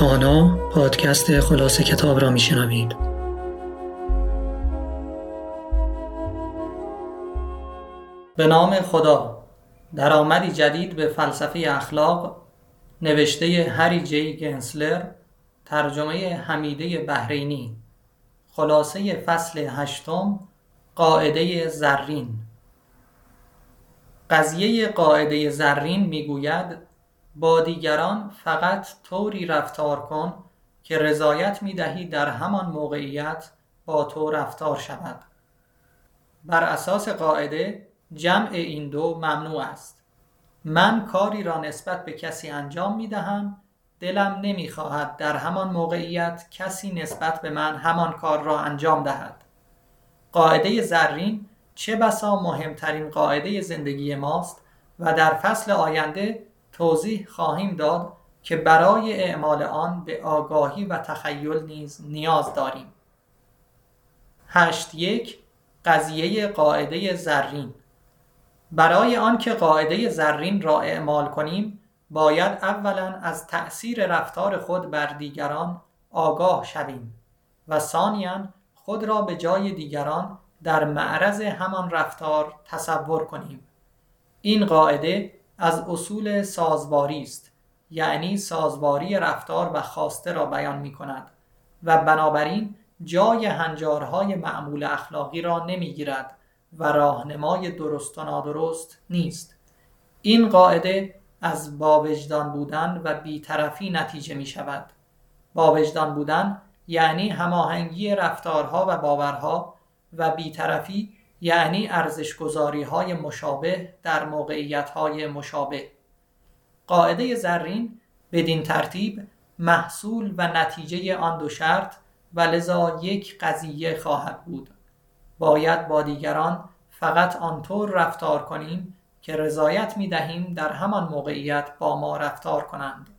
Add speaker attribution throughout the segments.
Speaker 1: خانا پادکست خلاصه کتاب را میشنوید. به نام خدا. درآمدی جدید به فلسفه اخلاق نوشته هری جی گنسلر ترجمه حمیده بحرینی. خلاصه فصل هشتم قاعده زرین. قضیه قاعده زرین می‌گوید با دیگران فقط طوری رفتار کن که رضایت می دهی در همان موقعیت با تو رفتار شود. بر اساس قاعده جمع این دو ممنوع است. من کاری را نسبت به کسی انجام می دهم دلم نمی خواهد در همان موقعیت کسی نسبت به من همان کار را انجام دهد. قاعده زرین چه بسا مهمترین قاعده زندگی ماست و در فصل آینده توضیح خواهیم داد که برای اعمال آن به آگاهی و تخیل نیز نیاز داریم. هشت یک قضیه قاعده زرین برای آنکه قاعده زرین را اعمال کنیم باید اولا از تأثیر رفتار خود بر دیگران آگاه شویم و ثانیا خود را به جای دیگران در معرض همان رفتار تصور کنیم این قاعده از اصول سازباری است یعنی سازباری رفتار و خواسته را بیان می کند و بنابراین جای هنجارهای معمول اخلاقی را نمی گیرد و راهنمای درست و نادرست نیست. این قاعده از باوجدان بودن و بیطرفی نتیجه می شود باوجدان بودن یعنی هماهنگی رفتارها و باورها و بیطرفی یعنی ارزشگذاری های مشابه در موقعیت های مشابه. قاعده زرین بدین ترتیب محصول و نتیجه آن دو شرط و لذا یک قضیه خواهد بود. باید با دیگران فقط آنطور رفتار کنیم که رضایت می دهیم در همان موقعیت با ما رفتار کنند.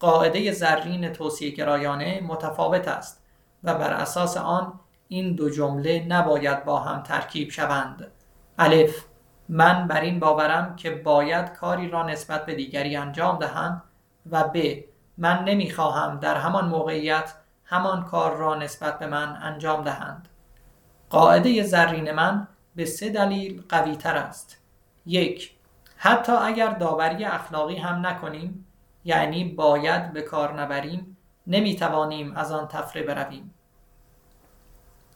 Speaker 1: قاعده زرین توصیه گرایانه متفاوت است و بر اساس آن این دو جمله نباید با هم ترکیب شوند. الف من بر این باورم که باید کاری را نسبت به دیگری انجام دهم و ب من نمی‌خواهم در همان موقعیت همان کار را نسبت به من انجام دهند. قاعده زرین من به سه دلیل قوی تر است. یک حتی اگر داوری اخلاقی هم نکنیم یعنی باید به کار نبریم نمی‌توانیم از آن تفره برویم.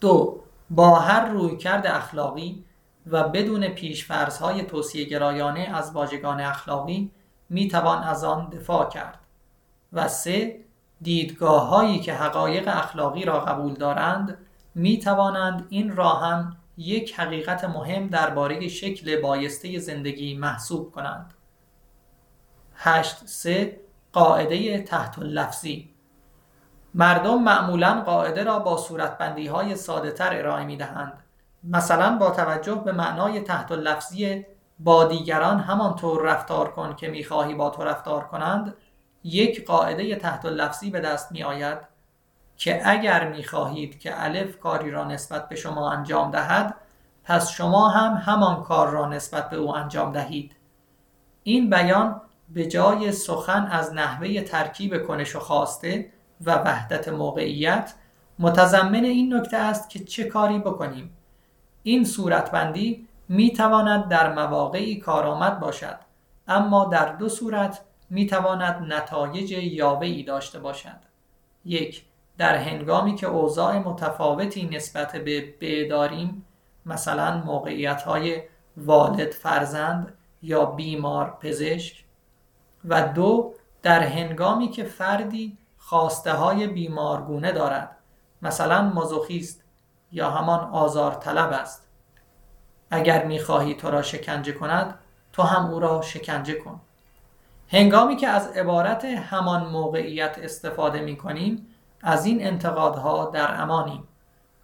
Speaker 1: دو با هر رویکرد اخلاقی و بدون پیشفرزهای توصیه گرایانه از واژگان اخلاقی می توان از آن دفاع کرد و سه دیدگاه هایی که حقایق اخلاقی را قبول دارند می توانند این را هم یک حقیقت مهم درباره شکل بایسته زندگی محسوب کنند. 8 3 قاعده تحت لفظی مردم معمولا قاعده را با صورتبندی های ساده تر ارائه می دهند. مثلا با توجه به معنای تحت لفظی با دیگران همانطور رفتار کن که می‌خواهی با تو رفتار کنند یک قاعده تحت لفظی به دست می آید که اگر می خواهید که الف کاری را نسبت به شما انجام دهد پس شما هم همان کار را نسبت به او انجام دهید این بیان به جای سخن از نحوه ترکیب کنش و خواسته و وحدت موقعیت متضمن این نکته است که چه کاری بکنیم. این صورتبندی می تواند در مواقعی کارآمد باشد اما در دو صورت می تواند نتایج یاوه‌ای داشته باشد. یک در هنگامی که اوضاع متفاوتی نسبت به بداریم مثلا موقعیت های والد فرزند یا بیمار پزشک. و دو در هنگامی که فردی خواسته های بیمارگونه دارد. مثلا مازوخیست یا همان آزار طلب است. اگر می‌خواهی تو را شکنجه کند تو هم او را شکنجه کن. هنگامی که از عبارت همان موقعیت استفاده می کنیم از این انتقادها در امانیم.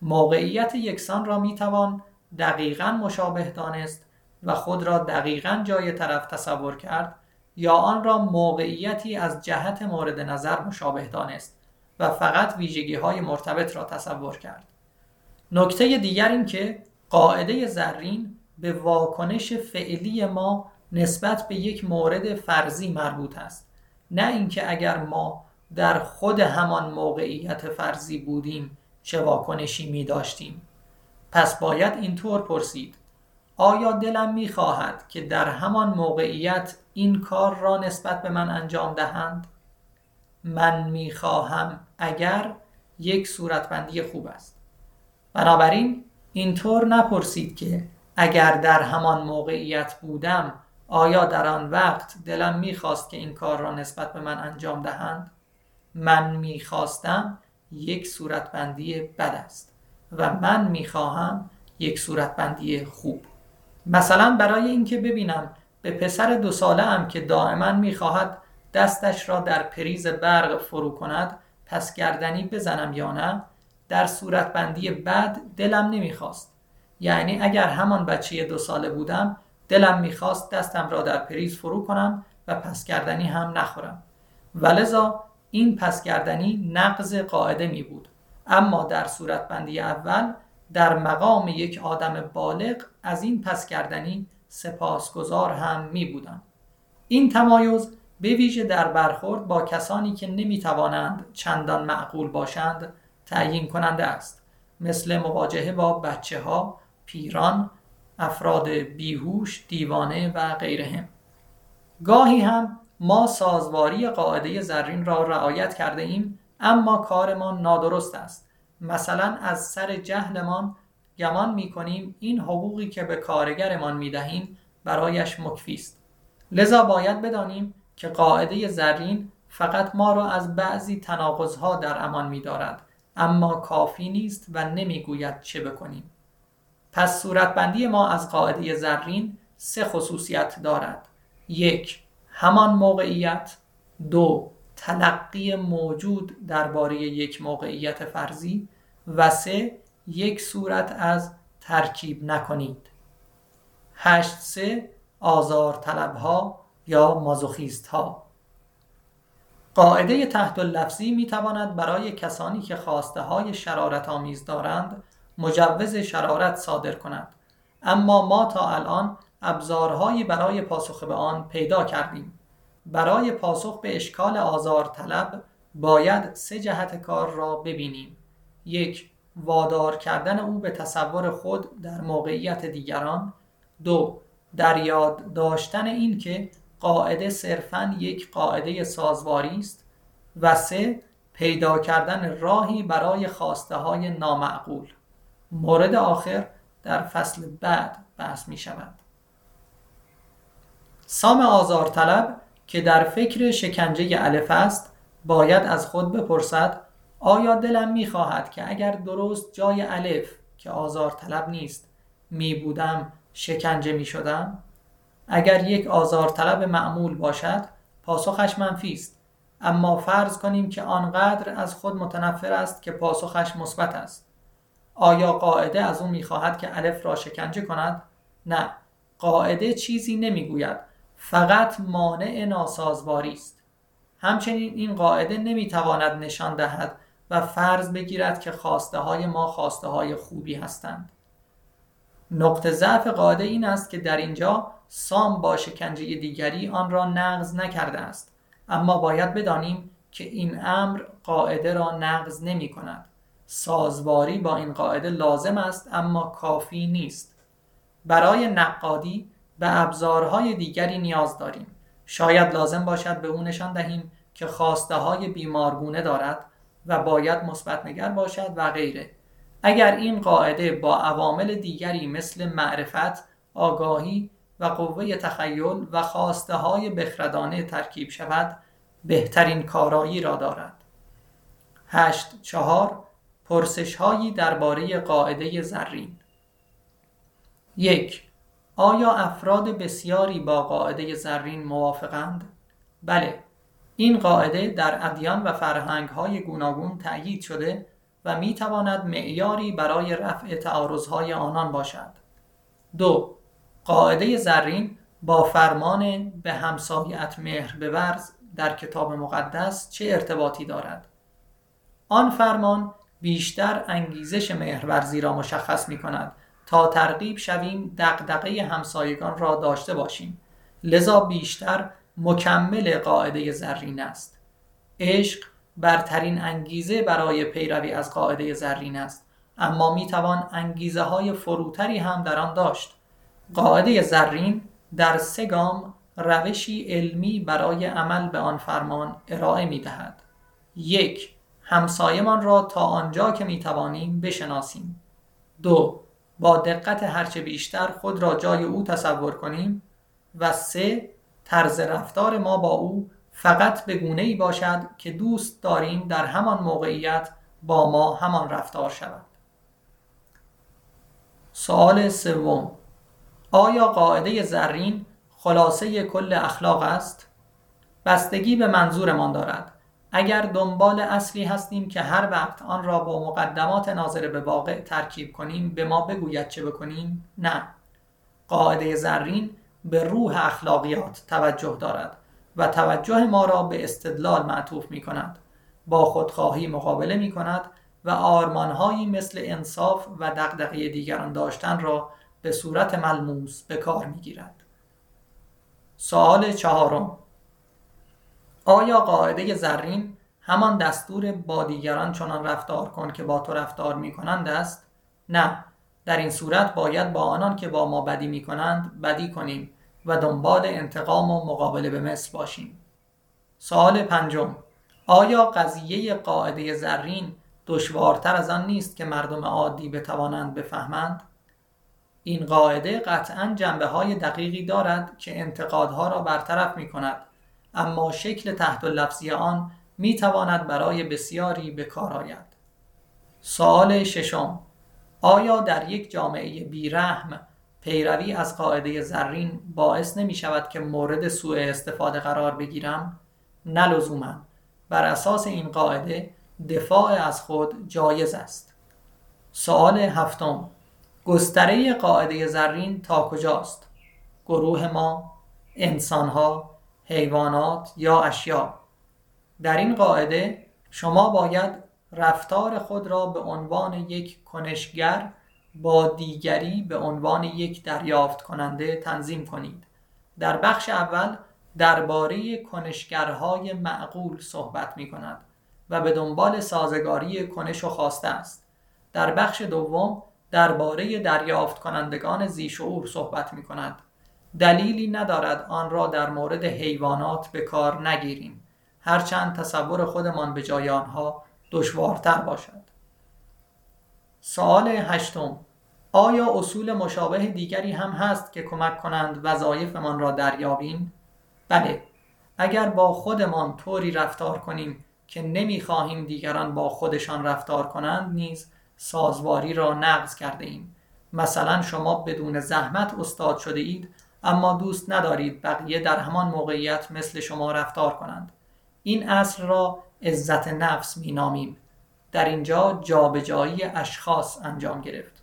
Speaker 1: موقعیت یکسان را می توان دقیقا مشابه دانست و خود را دقیقا جای طرف تصور کرد یا آن را موقعیتی از جهت مورد نظر مشابه دانست و فقط ویژگی های مرتبط را تصور کرد. نکته دیگر این که قاعده زرین به واکنش فعلی ما نسبت به یک مورد فرضی مربوط است. نه اینکه اگر ما در خود همان موقعیت فرضی بودیم چه واکنشی می داشتیم. پس باید اینطور پرسید. آیا دلم می خواهد که در همان موقعیت این کار را نسبت به من انجام دهند؟ من می خواهم اگر یک صورتبندی خوب است. بنابراین اینطور نپرسید که اگر در همان موقعیت بودم آیا در آن وقت دلم می‌خواست که این کار را نسبت به من انجام دهند؟ من می‌خواستم یک صورتبندی بد است و من می‌خواهم یک صورتبندی خوب. مثلا برای اینکه ببینم به پسر دو ساله هم که دائما می‌خواهد دستش را در پریز برق فرو کند پس گردنی بزنم یا نه در صورتبندی بد دلم نمی‌خواست. یعنی اگر همان بچه دو ساله بودم دلم می‌خواست دستم را در پریز فرو کنم و پس گردنی هم نخورم. ولذا این پس گردنی نقض قاعده می بود اما در صورتبندی اول در مقام یک آدم بالغ از این پس کردنی سپاسگزار هم می بودم. این تمایز به ویژه در برخورد با کسانی که نمی توانند چندان معقول باشند تعیین کننده است مثل مواجهه با بچه ها، پیران، افراد بیهوش، دیوانه و غیرهم. گاهی هم ما سازواری قاعده زرین را رعایت کرده ایم اما کارمان نادرست است مثلا از سر جهلمان گمان می کنیم این حقوقی که به کارگرمان می دهیم برایش مکفی است. لذا باید بدانیم که قاعده زرین فقط ما را از بعضی تناقضها در امان می دارد اما کافی نیست و نمی‌گوید چه بکنیم. پس صورتبندی ما از قاعده زرین سه خصوصیت دارد. یک همان موقعیت. دو تلقی موجود درباره یک موقعیت فرضی. و سه یک صورت از ترکیب نکنید. هشت سه آزار طلب ها یا مازوخیست ها قاعده تحت اللفظی می تواند برای کسانی که خواسته های شرارت آمیز دارند مجوز شرارت صادر کند. اما ما تا الان ابزارهایی برای پاسخ به آن پیدا کردیم. برای پاسخ به اشکال آزار طلب باید سه جهت کار را ببینیم. یک وادار کردن او به تصور خود در موقعیت دیگران. دو در یاد داشتن این که قاعده صرفا یک قاعده سازواری است. و سه پیدا کردن راهی برای خواسته های نامعقول. مورد آخر در فصل بعد بحث می شود سام آزارطلب که در فکر شکنجه الف است باید از خود بپرسد آیا دلم می‌خواهد که اگر درست جای الف که آزار طلب نیست می بودم شکنجه می شدم؟ اگر یک آزار طلب معمول باشد پاسخش منفی است. اما فرض کنیم که آنقدر از خود متنفر است که پاسخش مثبت است. آیا قاعده از او می‌خواهد که الف را شکنجه کند؟ نه. قاعده چیزی نمی‌گوید. فقط مانع ناسازواری است. همچنین این قاعده نمی‌تواند نشان دهد و فرض بگیرد که خواسته های ما خواسته های خوبی هستند. نقطه ضعف قاعده این است که در اینجا سام با شکنجه دیگری آن را نقض نکرده است. اما باید بدانیم که این امر قاعده را نقض نمی کند. سازواری با این قاعده لازم است اما کافی نیست. برای نقادی به ابزارهای دیگری نیاز داریم. شاید لازم باشد به او نشان دهیم که خواسته های بیمارگونه دارد و باید مثبت نگر باشد و غیره اگر این قاعده با عوامل دیگری مثل معرفت، آگاهی و قوه تخیل و خواسته های بخردانه ترکیب شود بهترین کارایی را دارد. هشت چهار پرسش هایی درباره قاعده زرین یک آیا افراد بسیاری با قاعده زرین موافقند؟ بله این قاعده در ادیان و فرهنگ‌های گوناگون تأیید شده و می‌تواند معیاری برای رفع تعارضهای آنان باشد. دو قاعده زرین با فرمان به همسایت مهر بورز در کتاب مقدس چه ارتباطی دارد؟ آن فرمان بیشتر انگیزش مهرورزی را مشخص می کند تا ترغیب شویم دقدقه همسایگان را داشته باشیم لذا بیشتر مکمل قاعده زرین است عشق برترین انگیزه برای پیروی از قاعده زرین است اما می توان انگیزه های فروتری هم در آن داشت قاعده زرین در سه گام روشی علمی برای عمل به آن فرمان ارائه می دهد. یک همسایمان را تا آنجا که می توانیم بشناسیم. دو با دقت هرچه بیشتر خود را جای او تصور کنیم و سه طرز رفتار ما با او فقط به گونه ای باشد که دوست داریم در همان موقعیت با ما همان رفتار شود. سوال سوم آیا قاعده زرین خلاصه کل اخلاق است؟ بستگی به منظورمان دارد. اگر دنبال اصلی هستیم که هر وقت آن را با مقدمات ناظر به واقع ترکیب کنیم به ما بگوید چه بکنیم؟ نه. قاعده زرین به روح اخلاقیات توجه دارد و توجه ما را به استدلال معطوف می کند. با خودخواهی مقابله می کند و آرمانهایی مثل انصاف و دقدقه دیگران داشتن را به صورت ملموس به کار می گیرد. سوال چهارم آیا قاعده زرین همان دستور با دیگران چنان رفتار کن که با تو رفتار می کنند است؟ نه در این صورت باید با آنان که با ما بدی می کنند بدی کنیم و دنبال انتقام و مقابله به مثل باشیم سوال پنجم آیا قضیه قاعده زرین دشوارتر از آن نیست که مردم عادی بتوانند بفهمند؟ این قاعده قطعا جنبه های دقیقی دارد که انتقادها را برطرف می کند اما شکل تحت لفظی آن می تواند برای بسیاری به کار آید. سوال ششم آیا در یک جامعه بیرحم پیروی از قاعده زرین باعث نمی شود که مورد سوء استفاده قرار بگیرم؟ نه بر اساس این قاعده دفاع از خود جایز است. سوال هفتم گستره قاعده زرین تا کجاست؟ گروه ما، انسانها، حیوانات یا اشیا در این قاعده شما باید رفتار خود را به عنوان یک کنشگر با دیگری به عنوان یک دریافت کننده تنظیم کنید. در بخش اول درباره کنشگرهای معقول صحبت می کند و به دنبال سازگاری کنش و خواسته است. در بخش دوم درباره دریافت کنندگان زیشعور صحبت می کند دلیلی ندارد آن را در مورد حیوانات به کار نگیریم. هرچند تصور خودمان به جای آنها دشوارتر باشد. سوال هشتم. آیا اصول مشابه دیگری هم هست که کمک کنند وظایفمان را دریابیم؟ بله. اگر با خودمان طوری رفتار کنیم که نمی‌خواهیم دیگران با خودشان رفتار کنند نیز سازواری را نقض کرده ایم مثلا شما بدون زحمت استاد شده اید اما دوست ندارید بقیه در همان موقعیت مثل شما رفتار کنند. این اصل را عزت نفس می نامیم در اینجا جابجایی اشخاص انجام گرفت.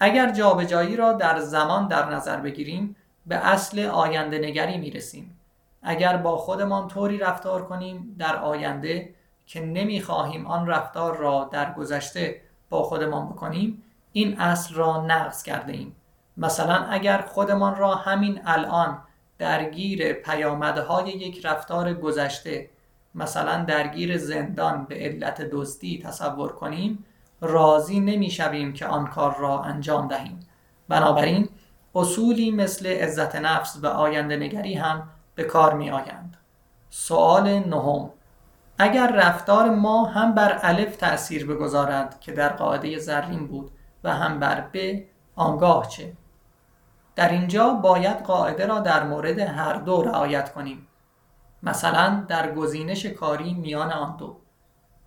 Speaker 1: اگر جابجایی را در زمان در نظر بگیریم به اصل آینده نگری می رسیم اگر با خودمان طوری رفتار کنیم در آینده که نمی خواهیم آن رفتار را در گذشته با خودمان بکنیم این اصل را نقض کرده ایم مثلا اگر خودمان را همین الان درگیر پیامدهای یک رفتار گذشته مثلا درگیر زندان به علت دزدی تصور کنیم راضی نمی‌شویم که آن کار را انجام دهیم. بنابراین اصولی مثل عزت نفس و آینده نگری هم به کار می آیند سوال نهم. اگر رفتار ما هم بر الف تأثیر بگذارد که در قاعده زرین بود و هم بر ب آنگاه چه؟ در اینجا باید قاعده را در مورد هر دو رعایت کنیم. مثلا در گزینش کاری میان آن دو.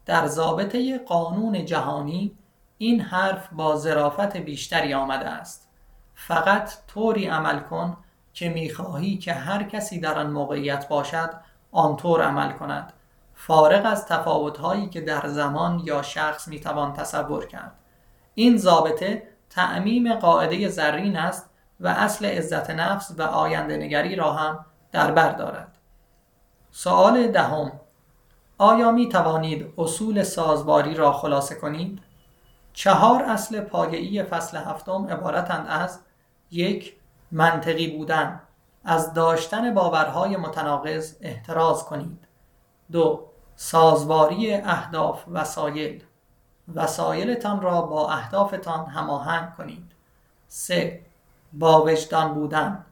Speaker 1: در ضابطه قانون جهانی این حرف با ظرافت بیشتری آمده است. فقط طوری عمل کن که می‌خواهی که هر کسی در آن موقعیت باشد آنطور عمل کند. فارغ از تفاوتهایی که در زمان یا شخص می‌توان تصور کرد. این ضابطه تعمیم قاعده زرین است و اصل عزت نفس و آینده نگری را هم در بر دارد. سوال دهم. آیا می توانید اصول سازواری را خلاصه کنید؟ چهار اصل پایه‌ای فصل هفتم عبارتند از یک منطقی بودن از داشتن باورهای متناقض احتراز کنید. دو سازواری اهداف وسایل. وسایلتان را با اهدافتان هماهنگ کنید. سه با وجدان بودن.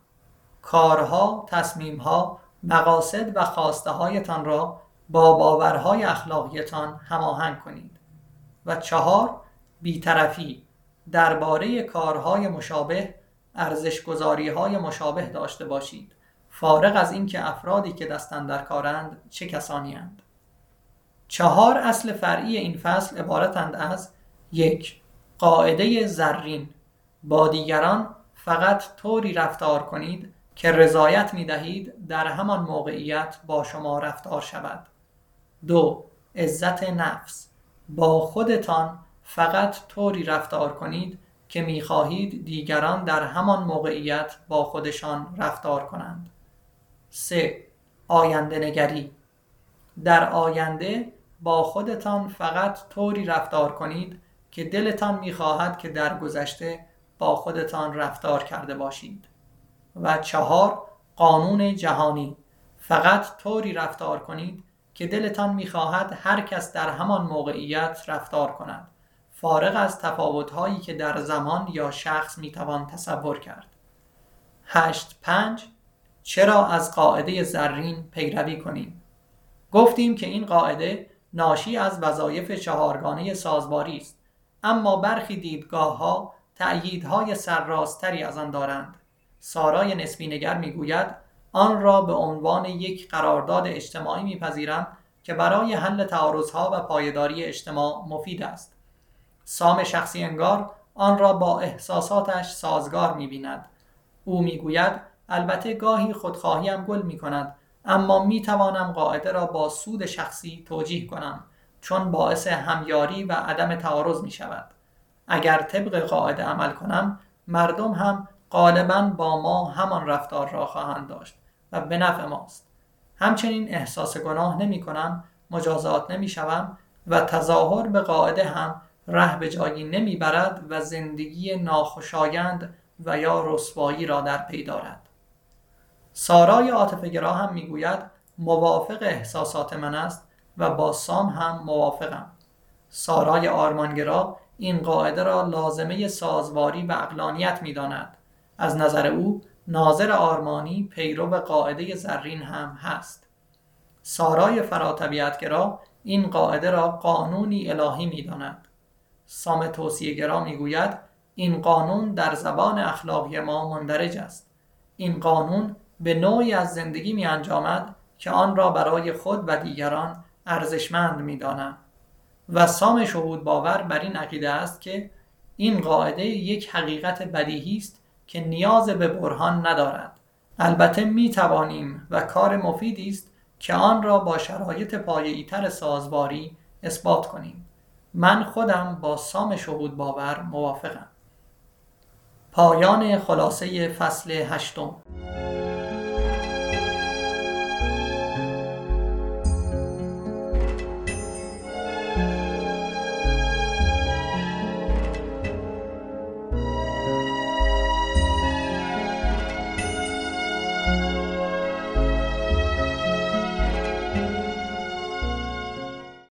Speaker 1: کارها، تصمیمها، مقاصد و خواسته هایتان را با باورهای اخلاقیتان هماهنگ کنید. و چهار بیطرفی درباره کارهای مشابه ارزشگذاری های مشابه داشته باشید. فارغ از اینکه افرادی که دستن در کارند چه کسانی اند. چهار اصل فرعی این فصل عبارتند از یک قاعده زرین. با دیگران فقط طوری رفتار کنید که رضایت می دهید در همان موقعیت با شما رفتار شود. دو عزت نفس. با خودتان فقط طوری رفتار کنید که می خواهید دیگران در همان موقعیت با خودشان رفتار کنند. سه آینده نگری. در آینده با خودتان فقط طوری رفتار کنید که دلتان می‌خواهد که در گذشته با خودتان رفتار کرده باشید. و چهار قانون جهانی. فقط طوری رفتار کنید که دلتان می‌خواهد هر کس در همان موقعیت رفتار کند. فارغ از تفاوتهایی که در زمان یا شخص می‌توان تصور کرد. هشت پنج چرا از قاعده زرین پیروی کنیم؟ گفتیم که این قاعده ناشی از وظایف چهارگانه سازباری است اما برخی دیدگاه ها تأییدهای سرراستری از آن دارند. سارای نسبی نگر می‌گوید آن را به عنوان یک قرارداد اجتماعی میپذیرم که برای حل تعارضها و پایداری اجتماع مفید است. سام شخصی انگار آن را با احساساتش سازگار می‌بیند. او می‌گوید البته گاهی خودخواهیم گل می کند اما می توانم قاعده را با سود شخصی توجیه کنم چون باعث همیاری و عدم تعارض می شود اگر طبق قاعده عمل کنم مردم هم غالبا با ما همان رفتار را خواهند داشت و به نفع ماست. همچنین احساس گناه نمی کنم مجازات نمی شوم و تظاهر به قاعده هم ره به جایی نمی برد و زندگی ناخوشایند و یا رسوایی را در پی دارد. سارای عاطفهگرا هم می‌گوید موافق احساسات من است و با سام هم موافقم. سارای آرمانگرا این قاعده را لازمه سازواری و اقلانیت می‌داند از نظر او ناظر آرمانی پیرو قاعده زرین هم هست. سارای فراتبیتگرا این قاعده را قانونی الهی می‌داند. سام توصیهگرا می‌گوید این قانون در زبان اخلاقی ما مندرج است. این قانون به نوعی از زندگی می انجامد که آن را برای خود و دیگران ارزشمند می دانم. و سام شهود باور بر این عقیده است که این قاعده یک حقیقت بدیهی است که نیاز به برهان ندارد البته می توانیم و کار مفیدی است که آن را با شرایط پایه‌ای‌تر سازباری اثبات کنیم. من خودم با سام شهود باور موافقم. پایان خلاصه فصل هشتم.